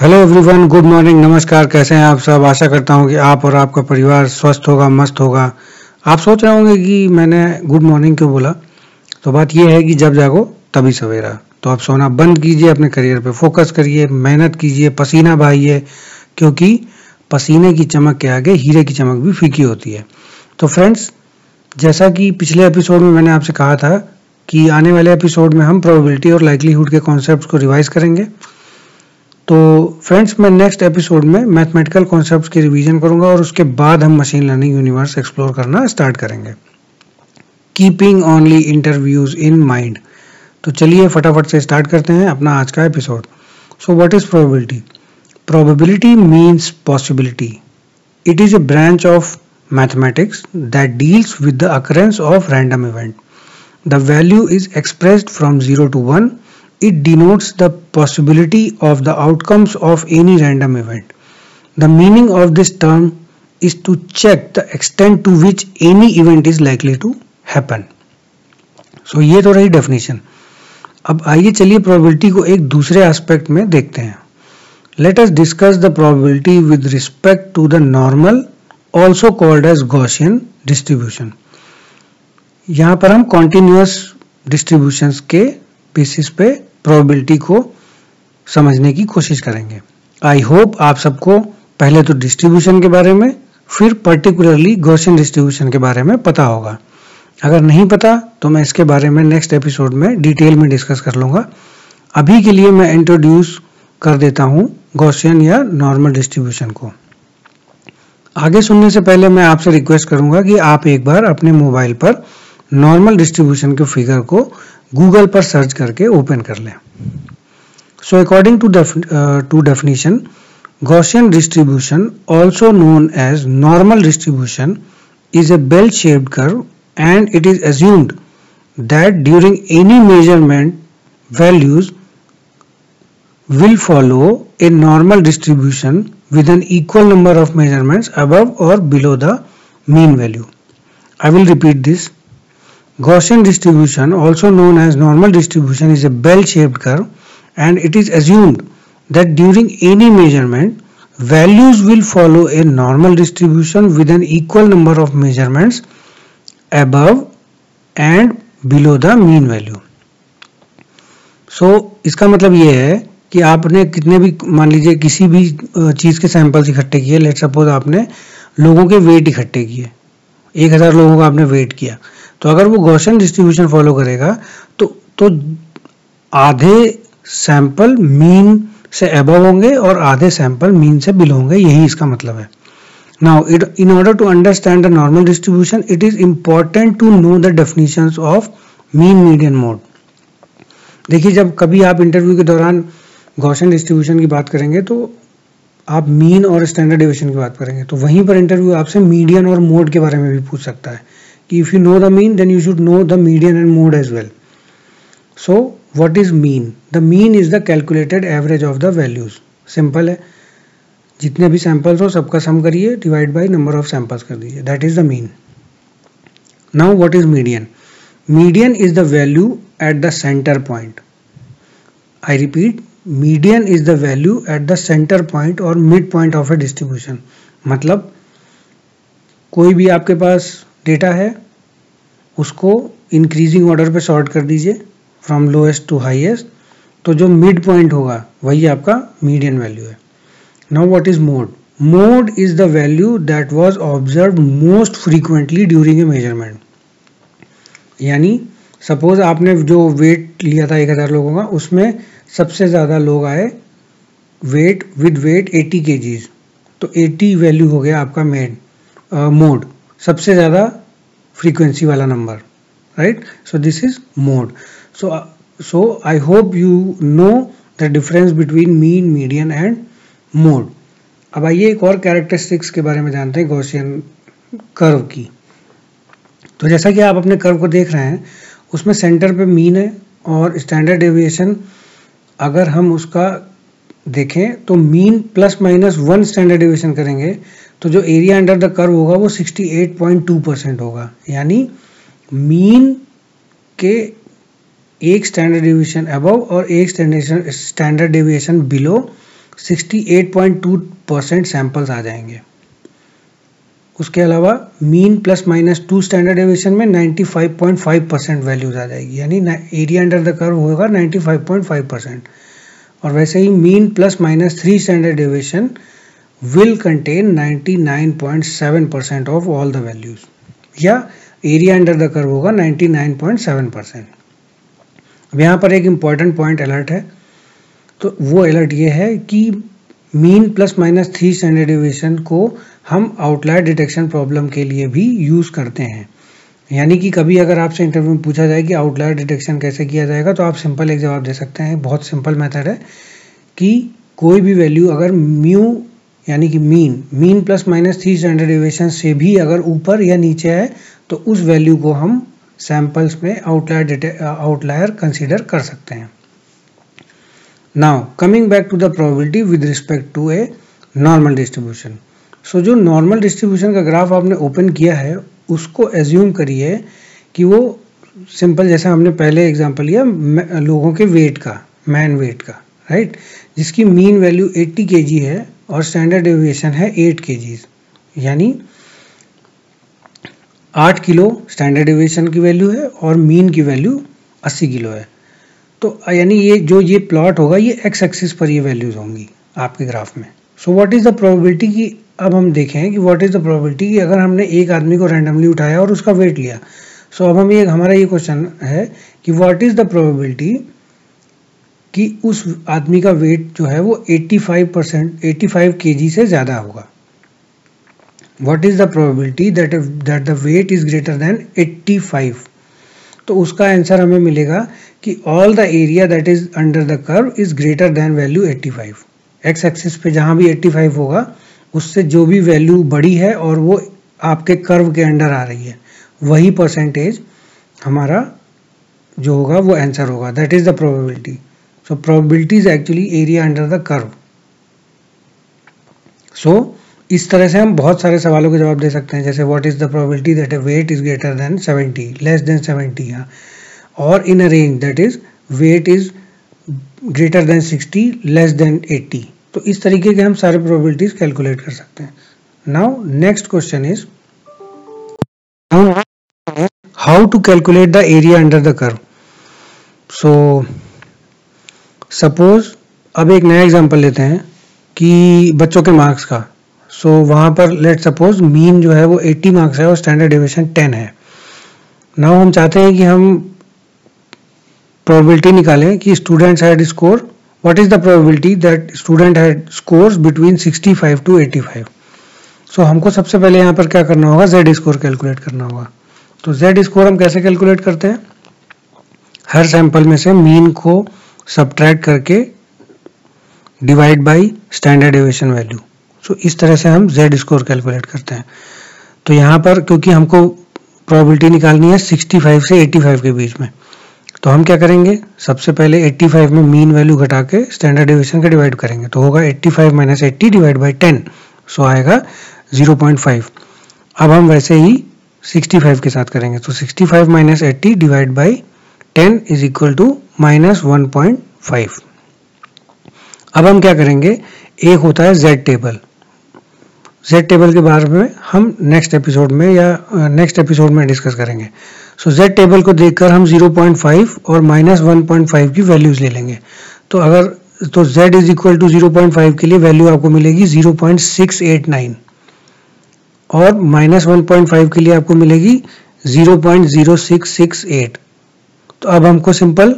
Hello everyone good morning नमस्कार, कैसे हैं आप सब? आशा करता हूँ कि आप और आपका परिवार स्वस्थ होगा, मस्त होगा। आप सोच रहे होंगे कि मैंने गुड मॉर्निंग क्यों बोला? तो बात यह है कि जब जागो, तभी सवेरा। तो आप सोना बंद कीजिए, अपने करियर पे फोकस करिए, मेहनत कीजिए, पसीना बहाइए, क्योंकि पसीने की चमक के आगे हीरे की चमक भी फीकी होती है। तो फ्रेंड्स जैसा कि पिछले एपिसोड में मैंने आपसे कहा था कि आने वाले एपिसोड में हम प्रोबेबिलिटी और लाइकलीहुड के कॉन्सेप्ट को रिवाइज करेंगे। तो फ्रेंड्स मैं नेक्स्ट एपिसोड में मैथमेटिकल कॉन्सेप्ट्स की रिवीजन करूँगा और उसके बाद हम मशीन लर्निंग यूनिवर्स एक्सप्लोर करना स्टार्ट करेंगे। Keeping only interviews in mind तो चलिए फटाफट से स्टार्ट करते हैं अपना आज का episode so what is probability probability means possibility it is a branch of mathematics that deals with the occurrence of random event. The value is expressed from 0 to 1 It denotes the possibility of the outcomes of any random event. The meaning of this term is to check the extent to which any event is likely to happen. So ये तो रही definition अब आइए चलिए probability को एक दूसरे aspect में देखते हैं let us discuss the probability with respect to the normal also called as Gaussian distribution यहाँ पर हम कॉन्टिन्यूस डिस्ट्रीब्यूशन के बेसिस पे प्रोबेबिलिटी को समझने की कोशिश करेंगे। आई होप आप सबको पहले तो डिस्ट्रीब्यूशन के बारे में, फिर पर्टिकुलरली गौशियन डिस्ट्रीब्यूशन के बारे में पता होगा। अगर नहीं पता तो मैं इसके बारे में नेक्स्ट एपिसोड में डिटेल में डिस्कस कर लूँगा। अभी के लिए मैं इंट्रोड्यूस कर देता हूँ गौशियन या नॉर्मल डिस्ट्रीब्यूशन को। आगे सुनने से पहले मैं आपसे रिक्वेस्ट करूँगा कि आप एक बार अपने मोबाइल पर नॉर्मल डिस्ट्रीब्यूशन के फिगर को गूगल पर सर्च करके ओपन कर लें। So according to to definition Gaussian distribution also known as normal distribution is a bell shaped curve and it is assumed that during any measurement values will follow a normal distribution with an equal number of measurement above और below the mean value I will repeat this Gaussian distribution, also known as normal distribution, is a bell-shaped curve and it is assumed that during any measurement, values will follow a normal distribution with an equal number of measurements above and below the mean value. So, इसका मतलब ये है कि आपने कितने भी मान लीजिए किसी भी चीज़ के सैंपल्स इकट्ठे किए लेट सपोज़ आपने लोगों के वेट इकट्ठे किए एक हज़ार लोगों का आपने वेट किया तो अगर वो गौशन डिस्ट्रीब्यूशन फॉलो करेगा तो तो आधे सैंपल मीन से अबव होंगे और आधे सैंपल मीन से बिलो होंगे, यही इसका मतलब है। Now it in order to understand the normal distribution it is important to know the definition of mean median mode देखिए, जब कभी आप इंटरव्यू के दौरान गौशन डिस्ट्रीब्यूशन की बात करेंगे तो आप मीन और स्टैंडर्ड डिविजन की बात करेंगे तो वहीं पर इंटरव्यू आपसे मीडियन और मोड के बारे में भी पूछ सकता है। If you know the mean, then you should know the median and mode as well. So, what is mean? The mean is the calculated average of the values. Simple है जितने भी सैंपल्स हो, सबका सम करिए divide by number of samples कर दीजिए. That is the mean now what is median median is the value at the center point I repeat median is the value at the center point और mid point of a distribution मतलब कोई भी आपके पास data है, उसको increasing order पे sort कर दीजिए फ्रॉम लोएस्ट टू हाईएस्ट तो जो मिड पॉइंट होगा, वही आपका मीडियन वैल्यू है। Now what is mode mode is the value that was observed most frequently during a measurement यानी सपोज़ आपने जो वेट लिया था एक हज़ार लोगों का, उसमें सबसे ज़्यादा लोग आए वेट विद वेट 80 के तो 80 वैल्यू हो गया आपका मेड मोड सबसे ज़्यादा फ्रीक्वेंसी वाला number right so this is mode so so I hope you know the difference between mean median and mode अब आइए एक और कैरेक्टरिस्टिक्स के बारे में जानते हैं गौसियन कर्व की। तो जैसा कि आप अपने कर्व को देख रहे हैं, उसमें सेंटर पे मीन है और स्टैंडर्ड डेविएशन अगर हम उसका देखें तो mean plus minus one standard deviation करेंगे तो जो एरिया अंडर द कर्व होगा वो 68.2 परसेंट होगा। यानी मीन के एक स्टैंडर्ड डेविएशन अबव और एक standard deviation below 68.2 percent samples आ जाएँगे। उसके अलावा mean plus minus two standard deviation में 95.5 परसेंट वैल्यूज़ आ जाएगी। यानी एरिया अंडर द कर्व होगा 95.5 परसेंट और वैसे ही mean plus minus three standard deviation will contain 99.7 percent of all the values या एरिया अंडर द कर्व होगा 99.7 परसेंट अब यहाँ पर एक इंपॉर्टेंट पॉइंट अलर्ट है। तो वो अलर्ट ये है कि mean plus minus three standard deviation को हम आउटलायर डिटेक्शन प्रॉब्लम के लिए भी यूज़ करते हैं। यानी कि कभी अगर आपसे इंटरव्यू में पूछा जाए कि आउटलायर डिटेक्शन कैसे किया जाएगा तो आप सिंपल एक जवाब दे सकते हैं। बहुत सिंपल मेथड है कि कोई भी वैल्यू अगर म्यू यानी कि mean mean plus minus three standard deviation से भी अगर ऊपर या नीचे है तो उस वैल्यू को हम सैंपल्स में आउटलायर आउटलायर कंसिडर कर सकते हैं। Now coming back to the probability with respect to a normal distribution so जो नॉर्मल डिस्ट्रीब्यूशन का ग्राफ आपने ओपन किया है, उसको एज्यूम करिए कि वो सिंपल जैसे हमने पहले एग्जांपल लिया लोगों के वेट का मैन वेट का। राइट जिसकी मीन वैल्यू 80 के है और स्टैंडर्ड डेविएशन है 8 के यानी 8 किलो स्टैंडर्ड डेविएशन की वैल्यू है और मीन की वैल्यू 80 किलो है। तो यानी ये जो ये प्लॉट होगा ये एक्स एक्सिस पर ये वैल्यूज़ होंगी आपके ग्राफ में। So what is the probability की अब हम देखें कि व्हाट इज़ द प्रोबेबिलिटी कि अगर हमने एक आदमी को रैंडमली उठाया और उसका वेट लिया सो so, अब हम ये हमारा ये क्वेश्चन है कि व्हाट इज़ द प्रोबेबिलिटी कि उस आदमी का वेट जो है वो 85 परसेंट एट्टी के से ज़्यादा होगा। What is the probability that that the weight is greater than 85 तो उसका आंसर हमें मिलेगा कि all the area that is under the curve is greater than value 85 X axis पे जहाँ भी 85 होगा, उससे जो भी वैल्यू बड़ी है और वो आपके कर्व के अंडर आ रही है, वही परसेंटेज हमारा जो होगा वो आंसर होगा। That is the probability so probability is actually area under the curve so इस तरह से हम बहुत सारे सवालों के जवाब दे सकते हैं। जैसे what is the probability that a weight is greater than 70 less than 70 हाँ। और in a range that is weight is greater than 60 less than 80 तो इस तरीके के हम सारे प्रोबेबिलिटीज कैलकुलेट कर सकते हैं। Now next question is how to calculate the area under the curve so suppose अब एक नया एग्जांपल लेते हैं कि बच्चों के मार्क्स का। सो so, वहाँ पर लेट सपोज़ मीन जो है वो 80 मार्क्स है और स्टैंडर्ड डिविएशन 10 है। नाउ हम चाहते हैं कि हम प्रोबेबिलिटी निकालें कि students had score what is the probability that student had scores between 65 to 85 so so, हमको सबसे पहले यहाँ पर क्या करना होगा? Z स्कोर कैलकुलेट करना होगा। तो z स्कोर हम कैसे कैलकुलेट करते हैं? हर सैंपल में से मीन को सब्ट्रैक्ट करके divide by standard deviation value so इस तरह से हम जेड स्कोर कैलकुलेट करते हैं। तो यहाँ पर, क्योंकि हमको प्रोबेबिलिटी निकालनी है 65 से 85 के बीच में। तो हम क्या करेंगे? सबसे पहले 85 में मीन वैल्यू घटा के स्टैंडर्ड डिविजन का डिवाइड करेंगे। तो होगा 85 five minus eighty divide by ten so आएगा 0.5 अब हम वैसे ही 65 के साथ करेंगे। तो 65 five minus eighty divide by ten is equal to minus one point five अब हम क्या करेंगे? एक होता है जेड टेबल जेड टेबल के बारे में हम नेक्स्ट एपिसोड में या नेक्स्ट एपिसोड में डिस्कस करेंगे. सो जेड टेबल को देखकर हम 0.5 और माइनस वन की वैल्यूज़ ले लेंगे. तो अगर तो z is equal to zero के लिए वैल्यू आपको मिलेगी 0.689 और माइनस वन के लिए आपको मिलेगी 0.0668 तो अब हमको सिंपल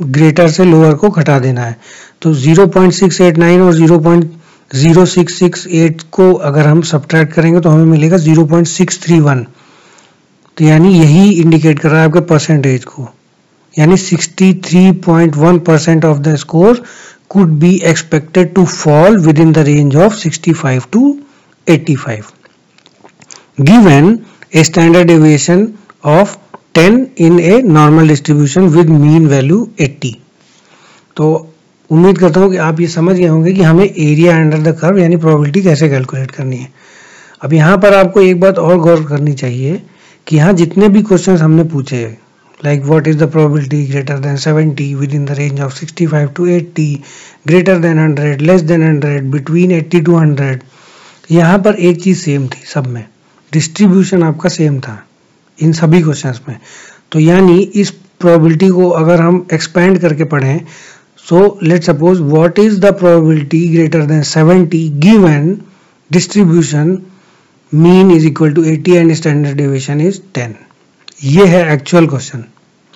ग्रेटर से लोअर को घटा देना है। तो 0.689 और 0.0668 को अगर हम सब्ट्रैक्ट करेंगे तो हमें मिलेगा 0.631 तो यानी यही इंडिकेट कर रहा है आपके परसेंटेज को। यानी 63.1 percent of the score could be expected to fall within the range of 65 to 85 given a standard deviation of 10 in a normal distribution with mean value 80 तो उम्मीद करता हूँ कि आप ये समझ गए होंगे कि हमें एरिया अंडर द कर्व यानी प्रोबेबिलिटी कैसे कैलकुलेट करनी है। अब यहाँ पर आपको एक बात और गौर करनी चाहिए कि यहाँ जितने भी क्वेश्चन हमने पूछे, like what is the probability greater than 70 within the range of 65 to 80 greater than 100 less than 100 between 80 to 100 यहाँ पर एक चीज़ सेम थी सब में। डिस्ट्रीब्यूशन आपका सेम था। इन सभी क्वेश्चंस में। तो यानी इस प्रोबेबिलिटी को अगर हम एक्सपेंड करके पढ़ें so let suppose what is the probability greater than 70 given distribution mean is equal to 80 and standard deviation is 10 ये है एक्चुअल क्वेश्चन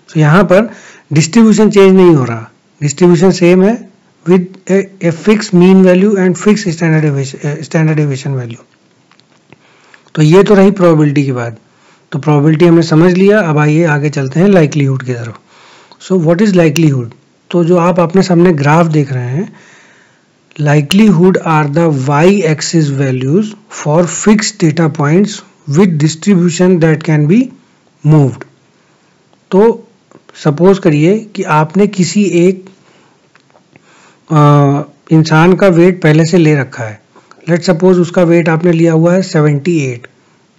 तो यहाँ पर डिस्ट्रीब्यूशन चेंज नहीं हो रहा। डिस्ट्रीब्यूशन सेम है with a fix mean value and fix standard standard deviation value तो ये तो रही प्रोबेबिलिटी की बात। तो प्रोबेबिलिटी हमने समझ लिया, अब आइए आगे चलते हैं लाइकलीहुड की तरफ़। सो व्हाट इज़ लाइकलीहुड तो जो आप अपने सामने ग्राफ देख रहे हैं likelihood are the y axis values for fix data points with distribution that can be moved तो सपोज़ करिए कि आपने किसी एक इंसान का वेट पहले से ले रखा है। लेट सपोज़ उसका वेट आपने लिया हुआ है 78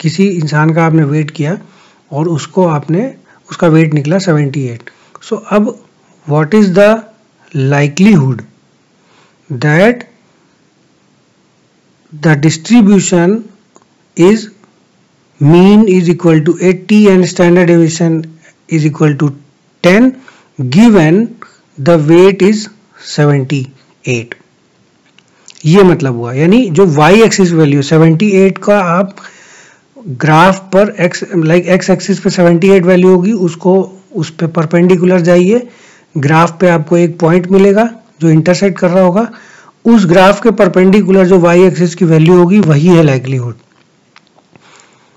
किसी इंसान का आपने वेट किया और उसको आपने, उसका वेट निकला 78 सो अब what is the likelihood that the distribution is mean is equal to 80 and standard deviation is equal to 10 given the weight is 78 ये मतलब हुआ। यानी जो y एक्सिस वैल्यू 78 का आप ग्राफ पर एक्स लाइक एक्स एक्सिस पे 78 वैल्यू होगी, उसको, उस पे परपेंडिकुलर जाइए, ग्राफ पे आपको एक पॉइंट मिलेगा, जो इंटरसेक्ट कर रहा होगा, उस ग्राफ के परपेंडिकुलर जो वाई एक्सिस की वैल्यू होगी, वही है लाइकलीहुड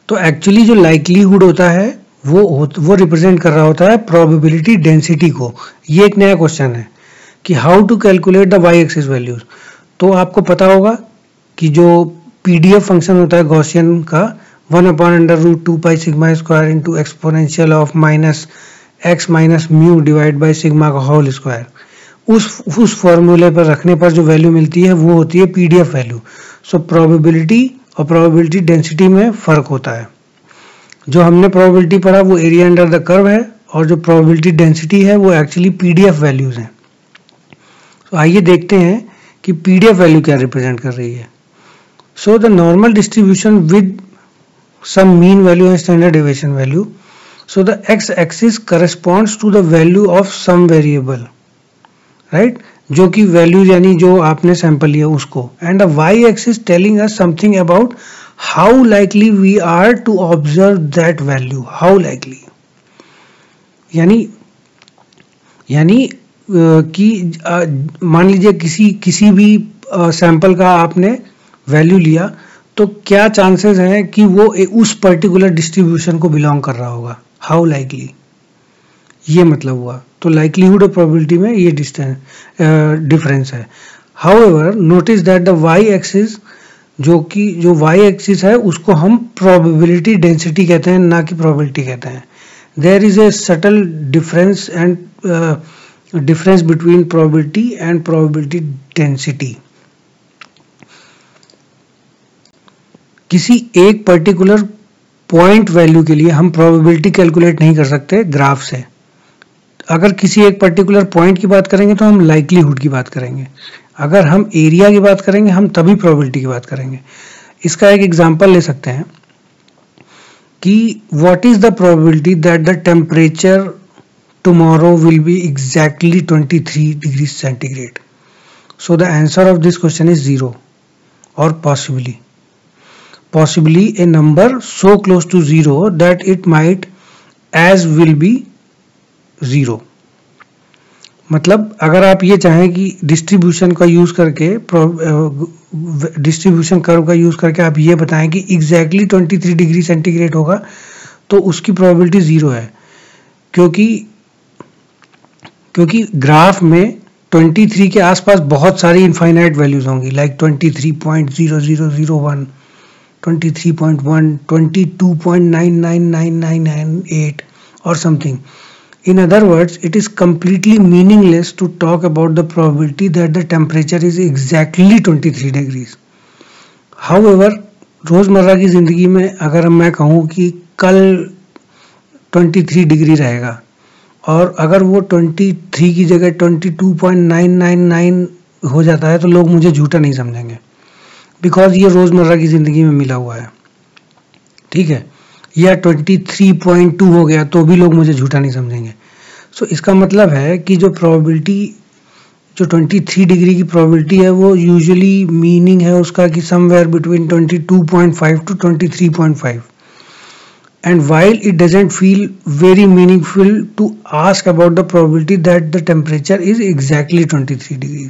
तो एक्चुअली जो लाइकलीहुड होता है, वो वो रिप्रेजेंट कर रहा होता है प्रोबेबिलिटी डेंसिटी को। ये एक नया क्वेश्चन है, कि how to calculate the y axis values तो आपको पता होगा कि जो पीडीएफ फ़ंक्शन होता है गॉसियन का one upon under root two pi sigma square into exponential of minus x minus mu divide by sigma का होल स्क्वायर। उस उस फॉर्मूले पर रखने पर जो वैल्यू मिलती है, वो होती है पीडीएफ वैल्यू। सो प्रोबेबिलिटी और प्रोबेबिलिटी डेंसिटी में फ़र्क होता है। जो हमने प्रोबेबिलिटी पढ़ा, वो एरिया अंडर द कर्व है और जो प्रोबेबिलिटी डेंसिटी है, वो एक्चुअली पीडीएफ वैल्यूज़ हैं। तो आइए देखते हैं कि पीडीएफ वैल्यू क्या रिप्रेजेंट कर रही है। So the normal distribution with mean value and standard deviation value so the x axis corresponds to the value of some variable right जो कि वैल्यू यानी जो आपने सैंपल लिया उसको। And the y axis telling us something about how likely we are to observe that value how likely यानी यानी कि मान लीजिए किसी किसी भी सैंपल का आपने वैल्यू लिया तो क्या चांसेस हैं कि वो उस पर्टिकुलर डिस्ट्रीब्यूशन को बिलोंग कर रहा होगा? हाउ लाइकली ये मतलब हुआ। तो लाइकलीहुड और प्रोबेबिलिटी में ये डिस्टेंस डिफरेंस है। However notice that the y axis जो कि जो वाई एक्सिस है, उसको हम प्रोबेबिलिटी डेंसिटी कहते हैं, ना कि प्रोबेबिलिटी कहते हैं। There is a subtle difference and difference between probability and probability density किसी एक पर्टिकुलर पॉइंट वैल्यू के लिए हम प्रोबेबिलिटी कैलकुलेट नहीं कर सकते ग्राफ से अगर किसी एक पर्टिकुलर पॉइंट की बात करेंगे तो हम लाइकलीहुड की बात करेंगे अगर हम एरिया की बात करेंगे, हम तभी प्रोबेबिलिटी की बात करेंगे इसका एक एग्जांपल ले सकते हैं कि what is the probability that the temperature tomorrow will be exactly 23 degrees centigrade. So, the answer of this question is 0 or possibly. Possibly a number so close to 0 that it might as will be 0. मतलब अगर आप ये चाहें कि distribution का use करके distribution curve का use करके आप ये बताएँ कि एग्जैक्टली exactly 23 डिग्री सेंटीग्रेड होगा तो उसकी प्रोबेबिलिटी ज़ीरो है क्योंकि क्योंकि ग्राफ में 23 के आसपास बहुत सारी इनफाइनाइट वैल्यूज़ होंगी like 23.00001 23.1 22.999998 or something in other words it is completely meaningless to talk about the probability that the temperature is exactly 23 degrees however रोज़मर्रा की ज़िंदगी में अगर मैं कहूँ कि कल 23 डिग्री रहेगा और अगर वो 23 की जगह 22.999 हो जाता है तो लोग मुझे झूठा नहीं समझेंगे बिकॉज़ ये रोज़मर्रा की ज़िंदगी में मिला हुआ है। ठीक है? या 23.2 हो गया तो भी लोग मुझे झूठा नहीं समझेंगे। सो so, इसका मतलब है कि जो प्रोबेबिलिटी जो 23 डिग्री की प्रोबेबिलिटी है वो यूजुअली मीनिंग है उसका कि somewhere between 22.5 to 23.5 and while it doesn't feel very meaningful to ask about the probability that the temperature is exactly 23 degree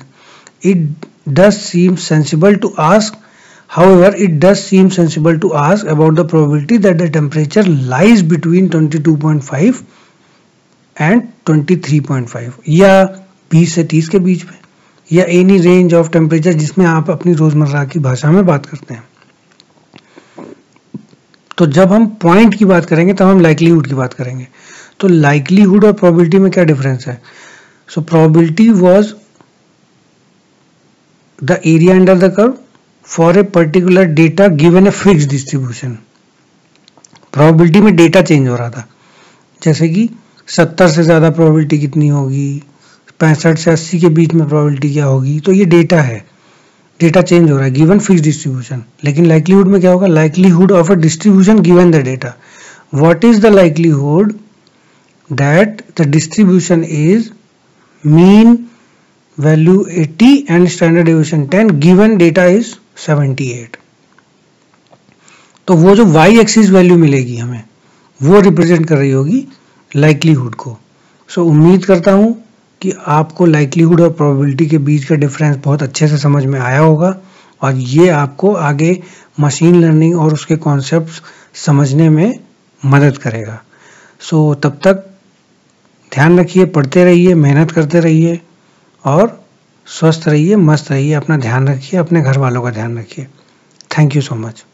it does sensible to ask however, it does seem sensible to ask about the probability that the temperature lies between 22.5 and 23.5 या 20 से 30 के बीच में, या any range of temperature जिसमें आप अपनी रोज़मर्रा की भाषा में बात करते हैं। तो जब हम पॉइंट की बात करेंगे, तब हम लाइकलीहुड की बात करेंगे। तो लाइकलीहुड और प्रोबेबिलिटी में क्या डिफरेंस है? So probability was the area under the curve for a particular data given a fix distribution probability में डेटा चेंज हो रहा था। जैसे कि 70 से ज़्यादा प्रोबेबिलिटी कितनी होगी, पैंसठ से 80 के बीच में प्रोबेबिलिटी क्या होगी तो ये डेटा है। डेटा चेंज हो रहा है गिवन फिक्स डिस्ट्रीब्यूशन लेकिन लाइकलीहुड में क्या होगा? Likelihood of a distribution given the data what is the likelihood that the distribution is mean value 80 and standard division 10 given data is 78 तो वो जो y एक्सिस वैल्यू मिलेगी हमें वो रिप्रेजेंट कर रही होगी लाइकलीहुड को। सो so, उम्मीद करता हूँ कि आपको लाइकलीहुड और प्रोबेबिलिटी के बीच का डिफरेंस बहुत अच्छे से समझ में आया होगा और ये आपको आगे मशीन लर्निंग और उसके कॉन्सेप्ट समझने में मदद करेगा। सो so, तब तक ध्यान रखिए पढ़ते रहिए मेहनत करते रहिए और स्वस्थ रहिए, मस्त रहिए, अपना ध्यान रखिए, अपने घर वालों का ध्यान रखिए। Thank you so much